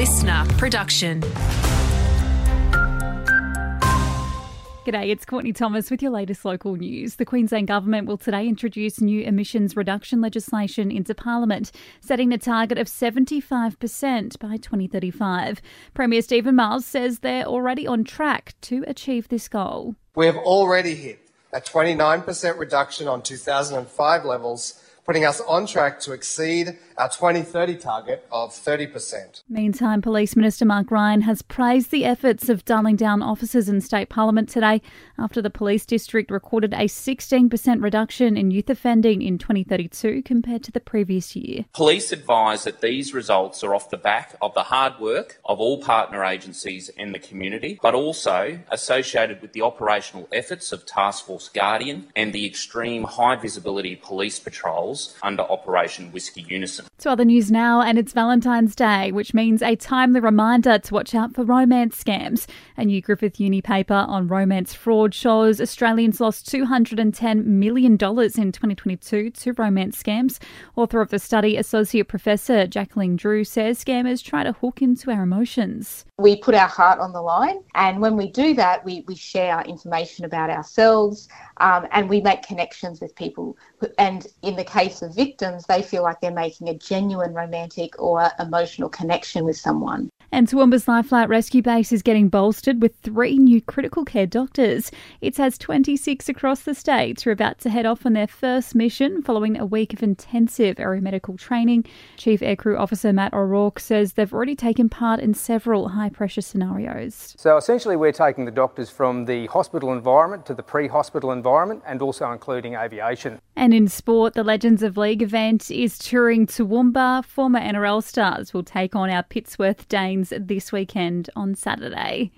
listener production. G'day, it's Courtney Thomas with your latest local news. The Queensland Government will today introduce new emissions reduction legislation into Parliament, setting a target of 75% by 2035. Premier Steven Miles says they're already on track to achieve this goal. We have already hit a 29% reduction on 2005 levels putting us on track to exceed our 2030 target of 30%. Meantime, Police Minister Mark Ryan has praised the efforts of Darling officers in State Parliament today after the police district recorded a 16% reduction in youth offending in 2032 compared to the previous year. Police advise that these results are off the back of the hard work of all partner agencies and the community, but also associated with the operational efforts of Task Force Guardian and the extreme high visibility police patrols under Operation Whiskey Unison. To other news now, and it's Valentine's Day, which means a timely reminder to watch out for romance scams. A new Griffith Uni paper on romance fraud shows Australians lost $210 million in 2022 to romance scams. Author of the study, Associate Professor Jacqueline Drew, says scammers try to hook into our emotions. We put our heart on the line, and when we do that, we, we share information about ourselves um, and we make connections with people. And in the case of victims, they feel like they're making a genuine romantic or emotional connection with someone. And Toowoomba's Life Flight Rescue Base is getting bolstered with three new critical care doctors. It has 26 across the state who are about to head off on their first mission following a week of intensive aeromedical training. Chief Aircrew Officer Matt O'Rourke says they've already taken part in several high pressure scenarios. So essentially, we're taking the doctors from the hospital environment to the pre hospital environment and also including aviation. And in sport, the Legends of League event is touring Toowoomba. Former NRL stars will take on our Pittsworth Danes this weekend on Saturday.